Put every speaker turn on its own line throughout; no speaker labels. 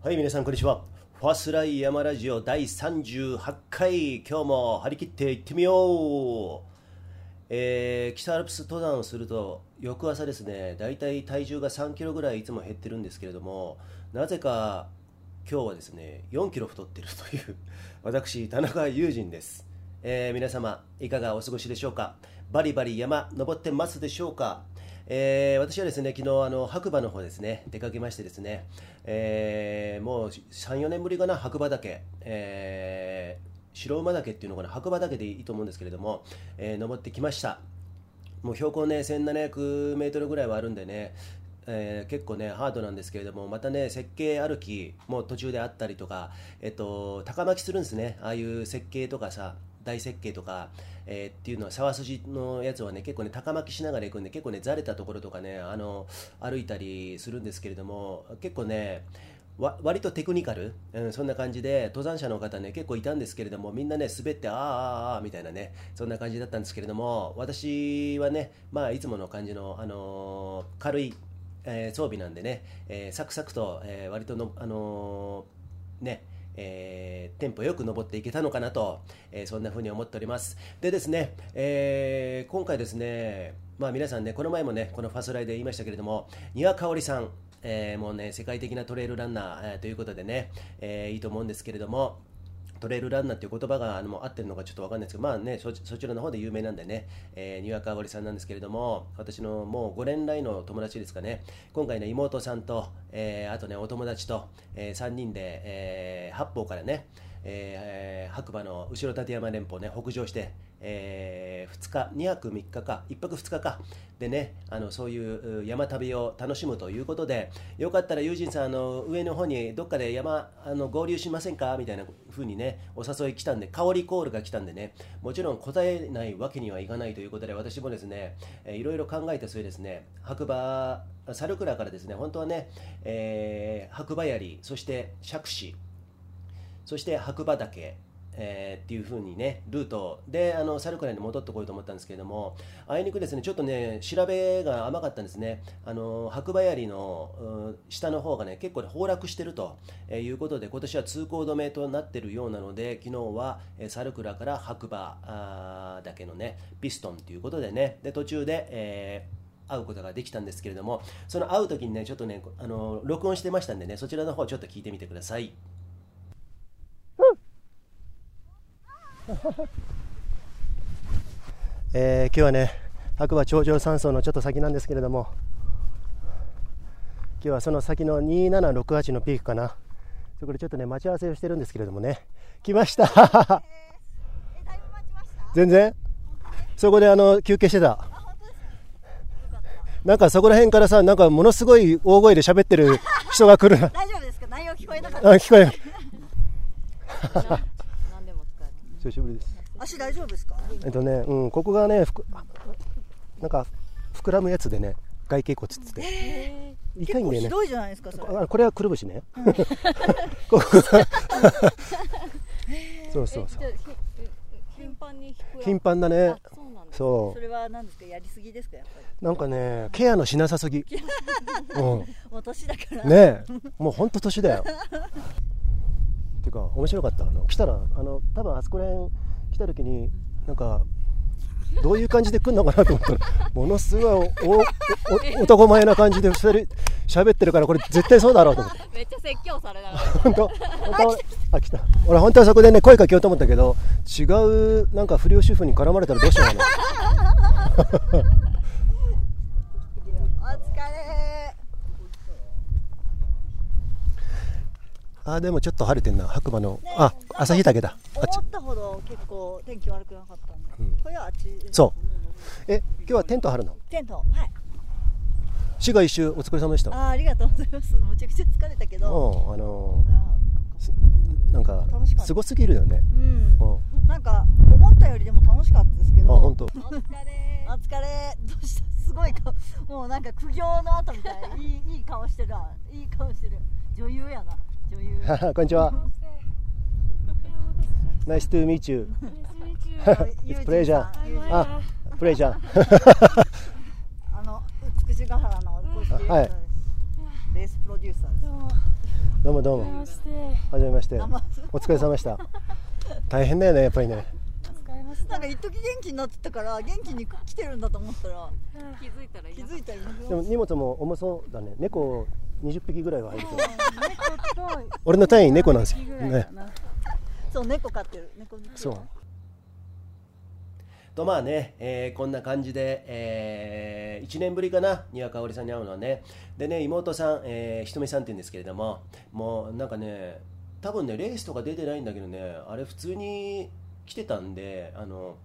はい、皆さんこんにちは。ファスライ山ラジオ第38回、今日も張り切っていってみよう。えー北アルプス登山をすると、翌朝ですね、だいたい体重が3キロぐらいいつも減ってるんですけれども、なぜか今日はですね、4キロ太ってるという、私、田中友人です。えー皆様、いかがお過ごしでしょうか？バリバリ山、登ってますでしょうか？えー私はですね昨日あの白馬の方ですね出かけましてですね、えーもう3、4年ぶりかな、白馬岳、えー白馬岳っていうのかな、白馬岳でいいと思うんですけれども、えー登ってきました。もう標高ね1700メートルぐらいはあるんでね、えー結構ねハードなんですけれどもまたね設計歩きも途中であったりとか、えっと、高巻きするんですねああいう設計とかさ大設計とか、えーっていうのは沢筋のやつはね結構ね高巻きしながら行くんで結構ねざれたところとかねあの歩いたりするんですけれども結構ね割とテクニカル、うん、そんな感じで登山者の方ね結構いたんですけれどもみんなね滑ってあーあーあーみたいなねそんな感じだったんですけれども私はねまあいつもの感じの、あのー軽い、えー装備なんでね、えーサクサクと、え割との、あのねえーテンポよく登っていけたのかなと、えーそんな風に思っております。でですね、えー今回ですねまあ皆さんねこの前もねこのファーストライで言いましたけれども丹羽香織さんえもうね世界的なトレイルランナー、えということでね、えいいと思うんですけれどもトレイルランナーっていう言葉があのう合ってるのかちょっとわかんないですけど、まあね、そちらの方で有名なんでね、えー、にわかわりさんなんですけれども、私のもう5年来の友達ですかね、今回ね、妹さんと、えーあとね、お友達と、え3人で、えー八方からね、えー白馬の後ろ立山連峰ね、北上して、え2日、2泊3日か、1泊2日か、でね、あのそういう山旅を楽しむということで、よかったら友人さん、あの上の方にどっかで山あの合流しませんか？みたいな風にね、お誘い来たんで、香りコールが来たんでね、もちろん答えないわけにはいかないということで、私もですね、えーいろいろ考えた末ですね、白馬、猿倉からですね、本当はね、えー白馬槍、そして杓子、そして白馬岳、えーっていう風にね、ルートであの猿倉に戻ってこようと思ったんですけれども、あいにくですね、ちょっとね、調べが甘かったんですね、あの白馬槍の下の方がね、結構ね崩落してるということで、今年は通行止めとなってるようなので、昨日は、えー猿倉から白馬あー岳のね、ピストンということでね、で途中で、えー会うことができたんですけれども、その会う時にね、ちょっとね、あの録音してましたんでね、そちらの方ちょっと聞いてみてください。えー今日はね白馬頂上山荘のちょっと先なんですけれども今日はその先の2768のピークかな。そこでちょっとね待ち合わせをしてるんですけれどもね。来ました。
えだいぶ待ちました？
全然？そこであの休憩してた？なんかそこら辺からさなんかものすごい大声で喋ってる人が来る。な
大丈夫ですか？内容聞こえなかっ
あ
た。
聞こえ。久しぶりです
足大丈夫ですか？
えっとね、うん、ここがね、ふくなんか膨らむやつでね、外形骨っつって、痛いんだよね。
ひどいじゃないですか。それ。
あこれはくるぶしね。ここが そうそうそう。
頻繁に
頻繁だね
あ。そう
そ
それは何ですか。やりすぎですか。やっぱり。
う。なんかね、ケアのしなさすぎ。う
もう年だから。
ん。ねえ、もう本当年だよ。てか、面白かった。あの来たら、あの、多分あそこら辺来た時に、なんか。どういう感じで来るのかなと思ったら、ものすごいおおお男前な感じで二人喋ってるから、これ絶対そうだろうと思って。
めっちゃ説教されながら
本当？本当？はあ来た俺本当はそこでね声かけようと思ったけど違うなんか不良主婦に絡まれたらどうしようかな
お疲れ。
あでもちょっと晴れてんな。白馬の。あ旭岳だ。あっ
ったほど結構天気悪くなかったんで。
うん。
これはあっち。
そう。え今日はテント張るの？
テント。はい。
市が一周お疲れ様でした。
あーありがとうございます。むちゃくちゃ疲れたけ
うん
ど。
あの
あ
ーすなんか
楽しかった。
すごすぎるよね。
うん。
う。ん。
なんか思ったよりでも楽しかったですけど。
あ本当。
お疲れ。
お疲れ。どうした？すごい顔もうなんか苦行の後みたいいいいい顔してるわ。いい顔してる。女優やな女優。
こんにちは。Nice to meet you.
ユー
It's
ジン
pleasure
さん。ユー
あプレイジャー
あの美しが原の
はい。
レースプロデューサーです。
どうもどうも。はじめまして。お疲れ様でした。大変だよね、やっぱりね。
なんか一時元気になってたから元気に来てるんだと思ったら
気づいたら
でも荷物も重そうだね。猫20匹ぐらいは入る
と
俺の単位猫なんですよ。ね
そう猫飼ってる猫に
そう。とまあね、えーこんな感じで、え1年ぶりかな、丹羽香織さんに会うのはね、でね、妹さん、えーひとみさんって言うんですけれども、もうなんかね、多分ね、レースとか出てないんだけどね、あれ、普通に来てたんで、あの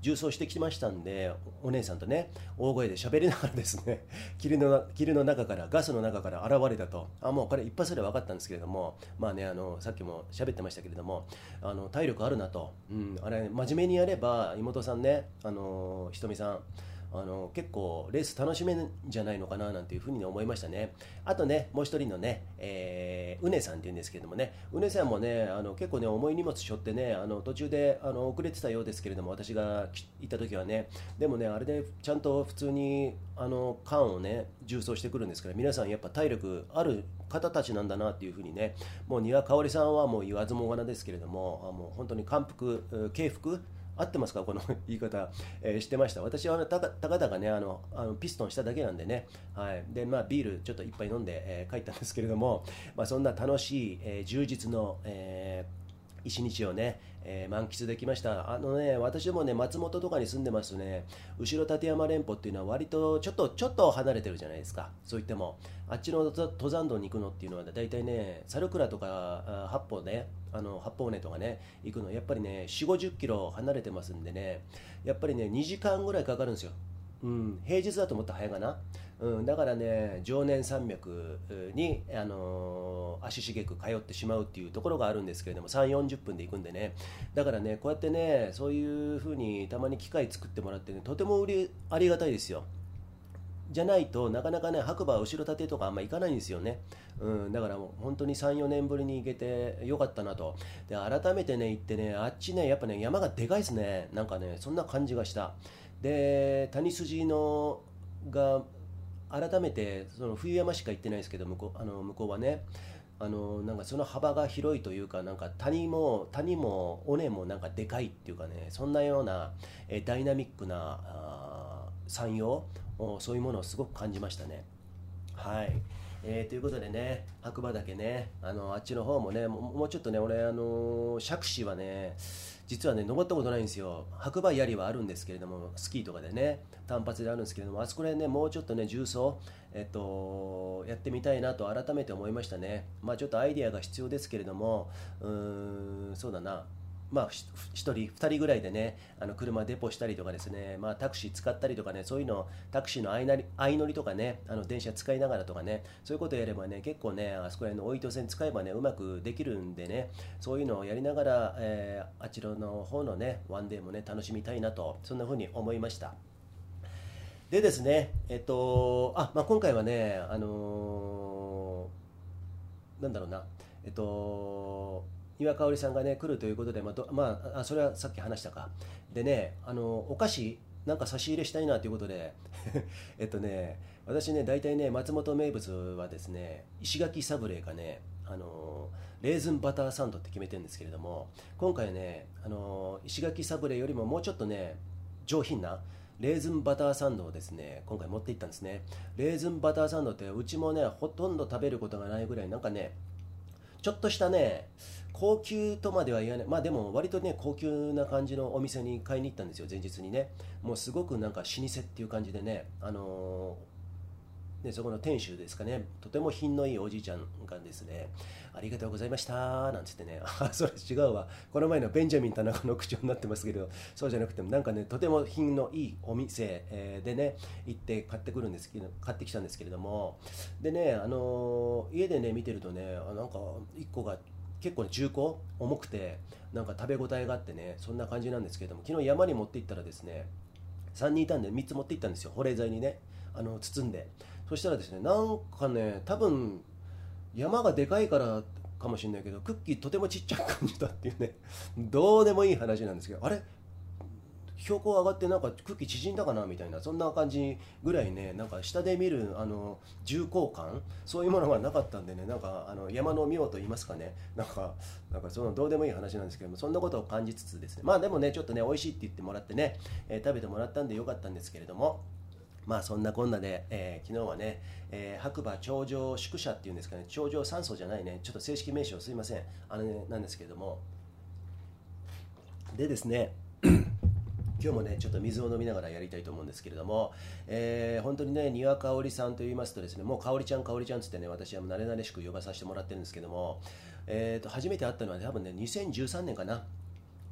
重装してきましたんで、お姉さんとね、大声で喋りながらですね、霧の霧の中から、ガスの中から現れたと、あもうこれ、一発で分かったんですけれども、まあね、あのさっきも喋ってましたけれども、あの体力あるなと、うん、あれ、真面目にやれば、妹さんね、あのひとみさん、あの結構レース楽しめるんじゃないのかななんていうふうに思いましたね。あとね、もう一人のね、えーうねさんっていうんですけれどもね、うねさんもね、あの結構ね、重い荷物背負ってね、あの途中であの遅れてたようですけれども、私が行った時はね、でもね、あれでちゃんと普通にあの缶をね、重装してくるんですから、皆さんやっぱ体力ある方たちなんだなっていうふうにね、もう丹羽香織さんはもう言わずもがなですけれども、あもう本当に感服、敬服、合ってますか、この 言い方、えーしてました。私はねたかたかだかねあの、あのピストンしただけなんでね、はい。でまあ、ビールちょっといっぱい飲んで、えー帰ったんですけれども、まあ、そんな楽しい、えー充実の、えー一日をね、えー満喫できました。あのね、私もね、松本とかに住んでますとね、後ろ立山連峰っていうのは割とちょっと、ちょっと離れてるじゃないですか。そう言っても、あっちの登山道に行くのっていうのは、大体ね、猿倉とか八方ね、あの八方根とかね、行くの、やっぱりね、4、50キロ離れてますんでね、やっぱりね、2時間ぐらいかかるんですよ。うん、平日だと思ったら早いかな、うん、だからね常年山脈に、あのー足しげく通ってしまうっていうところがあるんですけれども3 4 0分で行くんでね。だからねこうやってねそういうふうにたまに機会作ってもらってねとても売りありがたいですよ。じゃないとなかなかね白馬後ろ盾とかあんま行かないんですよね、うん、だからもう本当に34年ぶりに行けてよかったなと。で改めてね行ってねあっちねやっぱね山がでかいですね。なんかねそんな感じがした。で谷筋のが改めてその冬山しか行ってないですけど向こうあの向こうはねあのなんかその幅が広いというかなんか谷も谷も尾根もなんかでかいっていうかねそんなようなえダイナミックなあ山陽そういうものをすごく感じましたね。はいえーということでね、白馬岳ね、あのあっちの方もね、もうもうちょっとね、俺、あの釈子はね、実はね、登ったことないんですよ、白馬槍はあるんですけれども、スキーとかでね、単発であるんですけれども、あそこら辺ね、もうちょっとね、重装、えっと、やってみたいなと改めて思いましたね、まあ、ちょっとアイデアが必要ですけれども、うーん、そうだな。まあ、1人、2人ぐらいでね、あの車デポしたりとかですね、まあ、タクシー使ったりとかね、そういうの、タクシーの相なり相乗りとかね、あの電車使いながらとかね、そういうことやればね、結構ね、あそこら辺の大糸線使えばね、うまくできるんでね、そういうのをやりながら、えーあちらの方のね、ワンデーもね、楽しみたいなと、そんな風に思いました。でですね、えっと、あ、まあ、今回はね、あのーなんだろうな、えっと、岩香織さんがね、来るということで、まあまあ、あそれはさっき話したか。でね、あのお菓子、なんか差し入れしたいなということで、えっとね、私ね、大体ね、松本名物はですね、石垣サブレーかね、あのレーズンバターサンドって決めてるんですけれども、今回ね、あの石垣サブレーよりももうちょっとね、上品な、レーズンバターサンドをですね今回持っていったんですねレーズンバターサンドってうちもねほとんど食べることがないぐらいなんかねちょっとしたね高級とまでは言わない。まあでも割とね高級な感じのお店に買いに行ったんですよ前日にね。もうすごくなんか老舗っていう感じでねあのーね、そこの店主ですかね、とても品のいいおじいちゃんがですね、ありがとうございましたなんつってね、あ、それ違うわ、この前のベンジャミン田中の口調になってますけど、そうじゃなくても、なんかね、とても品のいいお店、でね、行って買ってくるんですけど、買ってきたんですけれども、でね、あの家でね、見てるとね、あなんか1個が結構重厚重くてなんか食べ応えがあってねそんな感じなんですけれども昨日山に持って行ったらですね3人いたんで3つ持って行ったんですよ。保冷剤にねあの包んで。そしたらですねなんかね多分山がでかいからかもしれないけどクッキーとてもちっちゃく感じたっていうねどうでもいい話なんですけどあれ？標高上がってなんか空気縮んだかなみたいなそんな感じぐらいねなんか下で見るあの重厚感そういうものがなかったんでねなんかあの山の妙と言いますかねなんかなんかそのどうでもいい話なんですけどもそんなことを感じつつですねまあでもねちょっとね美味しいって言ってもらってね、えー、食べてもらったんでよかったんですけれどもまあそんなこんなで、えー、昨日はね、えー、白馬頂上宿舎っていうんですかね頂上酸素じゃないねちょっと正式名称すいません。あれ、ね、なんですけれども。でですね 今日もねちょっと水を飲みながらやりたいと思うんですけれども、えー、本当にね庭香織さんと言いますとですねもう香織ちゃん香織ちゃんつってね私は慣れ慣れしく呼ばさせてもらってるんですけども、えー、と初めて会ったのは、ね、多分ね2013年かな。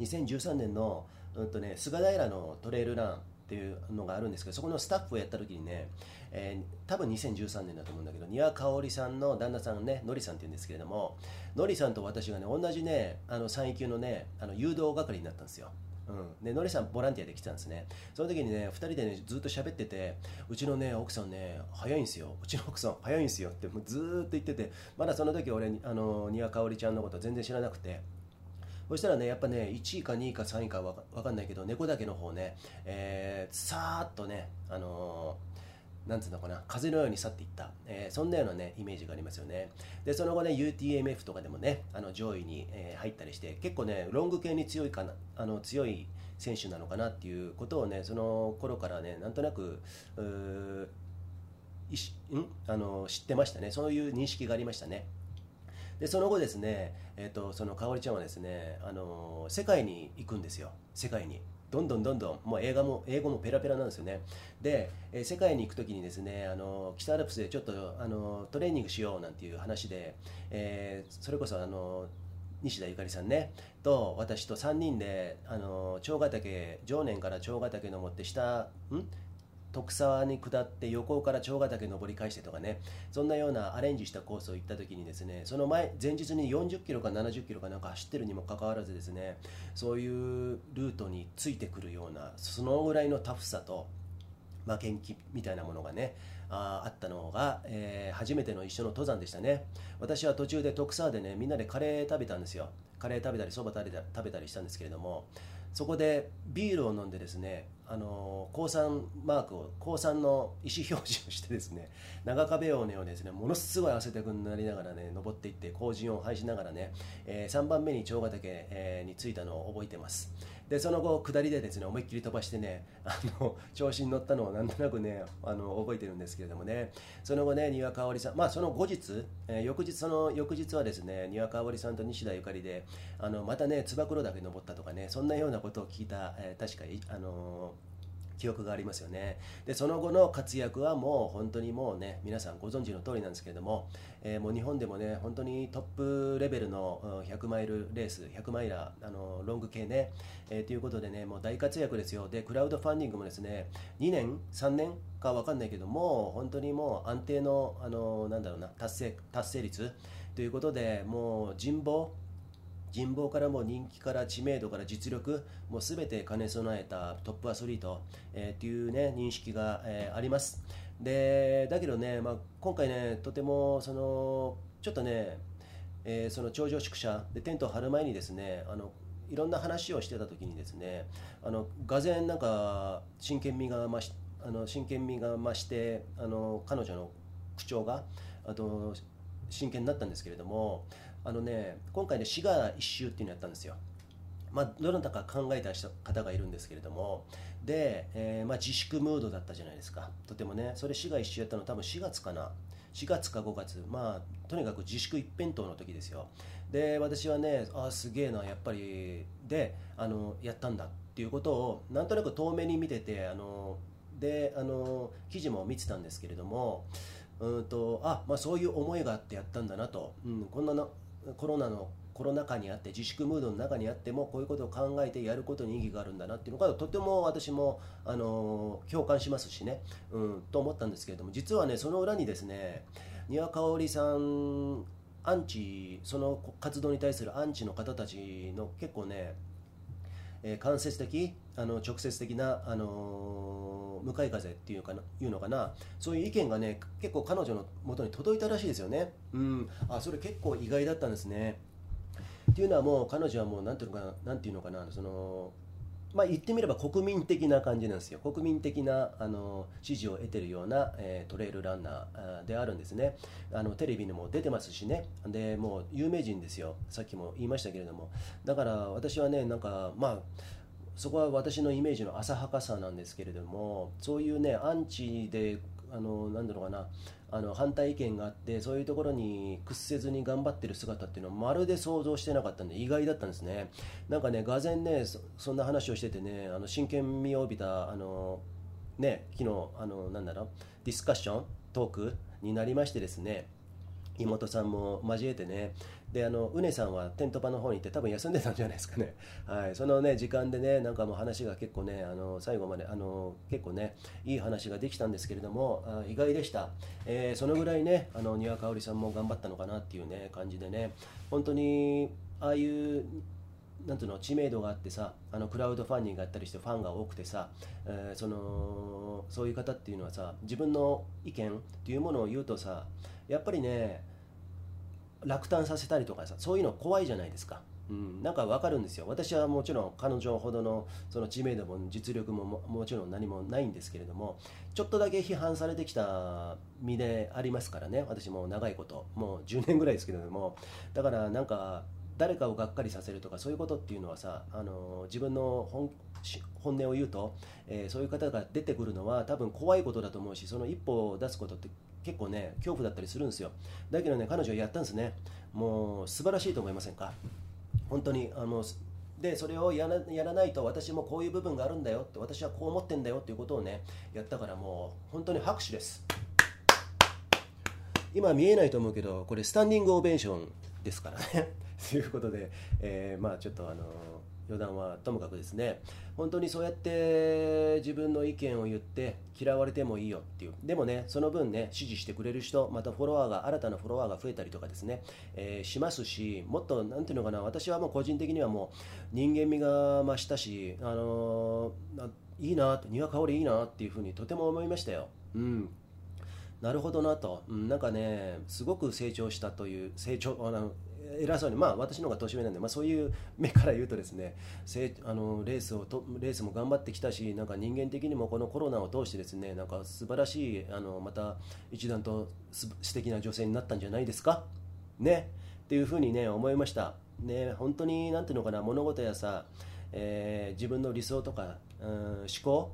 2013年の、うんとね、菅平のトレイルラン。っていうのがあるんですけどそこのスタッフをやった時にね、えー、多分2013年だと思うんだけど庭香織さんの旦那さんねのりさんっていうんですけれどものりさんと私がね同じねあの3位級のねあの誘導係になったんですよ。うん、でのりさんボランティアで来たんですね。その時にね2人でねずっと喋っててうちのね奥さんね早いんですよ。うちの奥さん早いんですよってもうずっと言っててまだその時俺あの庭香織ちゃんのこと全然知らなくてそしたらねやっぱね1位か2位か3位か分かんないけど猫岳の方ね、えー、さーっとねあのーなんつうのかな、風のように去っていった、えー、そんなような、ね、イメージがありますよね。で、その後ね、UTMF とかでもね、あの上位に、えー、入ったりして、結構ね、ロング系に強いかな、あの強い選手なのかなっていうことをね、その頃からね、なんとなく、いしん？あの知ってましたね、そういう認識がありましたね。でその後ですね、えーと、そのかおりちゃんはですね、あの世界に行くんですよ、世界に。どんどんどんどんもう映画も英語もペラペラなんですよね。で、えー、世界に行く時にですねあの北アルプスでちょっとあのトレーニングしようなんていう話で、えー、それこそあの西田ゆかりさんねと私と3人であの長ヶ岳常年から長ヶ岳登って下ん？徳沢に下って横から長ヶ岳登り返してとかね。そんなようなアレンジしたコースを行った時にですねその前前日に40キロか70キロかなんか走ってるにもかかわらずですねそういうルートについてくるようなそのぐらいのタフさと負けん気みたいなものがねああったのが、えー、初めての一緒の登山でしたね。私は途中で徳沢でねみんなでカレー食べたんですよ。カレー食べたりそば食べたりしたんですけれどもそこでビールを飲んでですねあの高山マークを高山の意思表示をしてですね 長壁尾根をですねものすごい汗だくになりながらね登っていって後陣を排しながらね、えー、3番目に長ヶ岳、えー、に着いたのを覚えてます。でその後下りでですね思いっきり飛ばしてね あの調子に乗ったのをなんとなくねあの覚えてるんですけれどもね。その後ね丹羽香織さんまあその後日、えー、翌日その翌日はですね丹羽香織さんと西田ゆかりであのまたね燕岳登ったとかねそんなようなことを聞いた、えー、確かあのー記憶がありますよね。でその後の活躍はもう本当にもうね皆さんご存知の通りなんですけれども、えー、もう日本でもね本当にトップレベルの100マイルレース100マイラーあのロング系ね、えー、ということでねもう大活躍ですよ。でクラウドファンディングもですね2年3年か分かんないけども本当にもう安定のあのなんだろうな達成達成率ということでもう人望人望からも人気から知名度から実力もう全て兼ね備えたトップアスリート、えー、っていうね認識が、えー、あります。でだけどね、まあ、今回ねとてもそのちょっとね、えー、その頂上宿舎でテントを張る前にですねあのいろんな話をしてた時にですねあのがぜなんか真剣味が増しあの真剣味が増してあの彼女の口調があと真剣になったんですけれどもあのね今回ね滋賀一周っていうのやったんですよ。まあ、どなたか考えた方がいるんですけれども。で、えー、まあ、自粛ムードだったじゃないですか。とてもねそれ滋賀一周やったの多分4月かな。4月か5月。まあとにかく自粛一辺倒の時ですよ。で私はねああすげえなやっぱり。であのやったんだっていうことをなんとなく遠目に見ててあのであの記事も見てたんですけれどもうんとあ、まあ、そういう思いがあってやったんだなと、うん、こんなのコロナのコロナ禍にあって自粛ムードの中にあってもこういうことを考えてやることに意義があるんだなっていうのがとても私も、あの共感しますしね、うん、と思ったんですけれども実はねその裏にですね丹羽香織さんアンチその活動に対するアンチの方たちの結構ね、えー、間接的あの直接的な、あの向かい風っていうかないうのかな。そういう意見がね結構彼女のもとに届いたらしいですよね。うん。あそれ結構意外だったんですね。っていうのはもう彼女はもう何ていうのかな何ていうのかなそのまあ、言ってみれば国民的な感じなんですよ、国民的なあの支持を得ているような、えー、トレイルランナーであるんですね。あの、テレビにも出てますしね。で、もう有名人ですよ、さっきも言いましたけれども、だから私はね、なんか、まあ、そこは私のイメージの浅はかさなんですけれども、そういうね、アンチで、あのなんだろうかな、あの反対意見があってそういうところに屈せずに頑張ってる姿っていうのはまるで想像してなかったんで意外だったんですね。なんかねがぜねそんな話をしててねあの真剣味を帯びたあのね昨日あのなんだろうディスカッショントークになりましてですね妹さんも交えてね。であのうねさんはテントパの方に行って多分休んでたんじゃないですかね、はい、そのね時間でねなんかもう話が結構ねあの最後まであの結構ねいい話ができたんですけれどもあ意外でした、えー、そのぐらいねあの丹羽香織さんも頑張ったのかなっていうね感じでね。本当にああいうなんていうの知名度があってさあのクラウドファンディングがあったりしてファンが多くてさ、えー、そのそういう方っていうのはさ自分の意見っていうものを言うとさやっぱりね落胆させたりとかさそういうの怖いじゃないですか。うん、なんか分かるんですよ、私はもちろん彼女ほどのその知名度も実力ももちろん何もないんですけれども、ちょっとだけ批判されてきた身でありますからね、私も長いこと、もう10年ぐらいですけれども、だからなんか、誰かをがっかりさせるとか、そういうことっていうのはさ、あの自分の本本音を言うと、えー、そういう方が出てくるのは、多分怖いことだと思うし、その一歩を出すことって結構ね恐怖だったりするんですよ。だけどね彼女はやったんですね。もう素晴らしいと思いませんか？本当にあのでそれをやらないと私もこういう部分があるんだよって私はこう思ってんだよっていうことをねやったからもう本当に拍手です。今見えないと思うけどこれスタンディングオベーションですからね。ということで、えー、まあちょっとあの余談はともかくですね本当にそうやって自分の意見を言って嫌われてもいいよっていう。でもねその分ね支持してくれる人またフォロワーが新たなフォロワーが増えたりとかですね、えー、しますしもっと何ていうのかな私はもう個人的にはもう人間味が増したしあのー、いいな庭香りいいなっていうふうにとても思いましたよ。うん。なるほどなと、うん、なんかね、すごく成長したという、成長、あの偉そうに、まあ、私の方が年上なんで、まあ、そういう目から言うとですねあのレースをとレースも頑張ってきたしなんか人間的にもこのコロナを通してですねなんか素晴らしいあのまた一段と素敵な女性になったんじゃないですか？ね？っていうふうにね思いました。ね本当になんていうのかな物事やさ、えー、自分の理想とか、うん、思考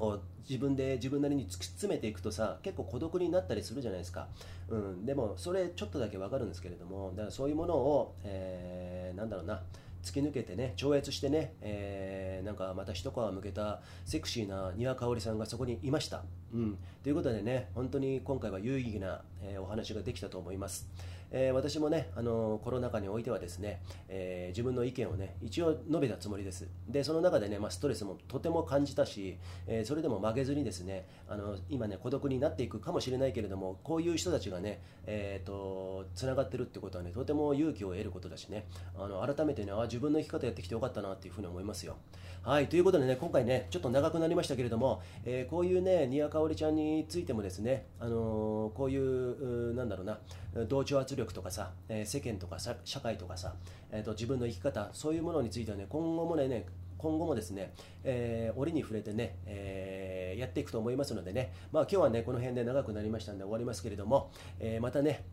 を自分で自分なりに突き詰めていくとさ結構孤独になったりするじゃないですか、うん、でもそれちょっとだけ分かるんですけれどもだからそういうものを、えー、なんだろうな。突き抜けてね超越してね、えー、なんかまた一皮向けたセクシーな丹羽香織さんがそこにいました、うん、ということでね本当に今回は有意義な、えー、お話ができたと思います。えー、私もね、あのコロナ禍においてはですね、えー、自分の意見をね、一応述べたつもりです。で、その中でね、まあ、ストレスもとても感じたし、えー、それでも負けずにですね、あの今ね、孤独になっていくかもしれないけれども、こういう人たちがね、えーと、つながってるってことはね、とても勇気を得ることだしね、あの改めてね、あ自分の生き方やってきてよかったなっていうふうに思いますよ。はい、ということでね、今回ね、ちょっと長くなりましたけれども、えこういうね、丹羽香織ちゃんについてもですね、あのこういう、なんだろうな、同調圧力力とかさ、え世間とか社会とかさ、えーと、自分の生き方そういうものについてはね今後もね今後もですね、えー、折に触れてね、えー、やっていくと思いますのでね、まあ、今日はねこの辺で長くなりましたんで終わりますけれども、えー、またね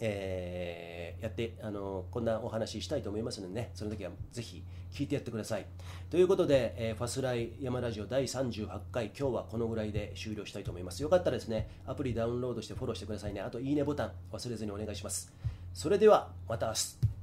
えー、やってあのこんなお話ししたいと思いますのでねその時はぜひ聞いてやってください。ということで、えー、ファスライ山ラジオ第38回今日はこのぐらいで終了したいと思います。よかったらですねアプリダウンロードしてフォローしてくださいね。あといいねボタン忘れずにお願いします。それではまた明日。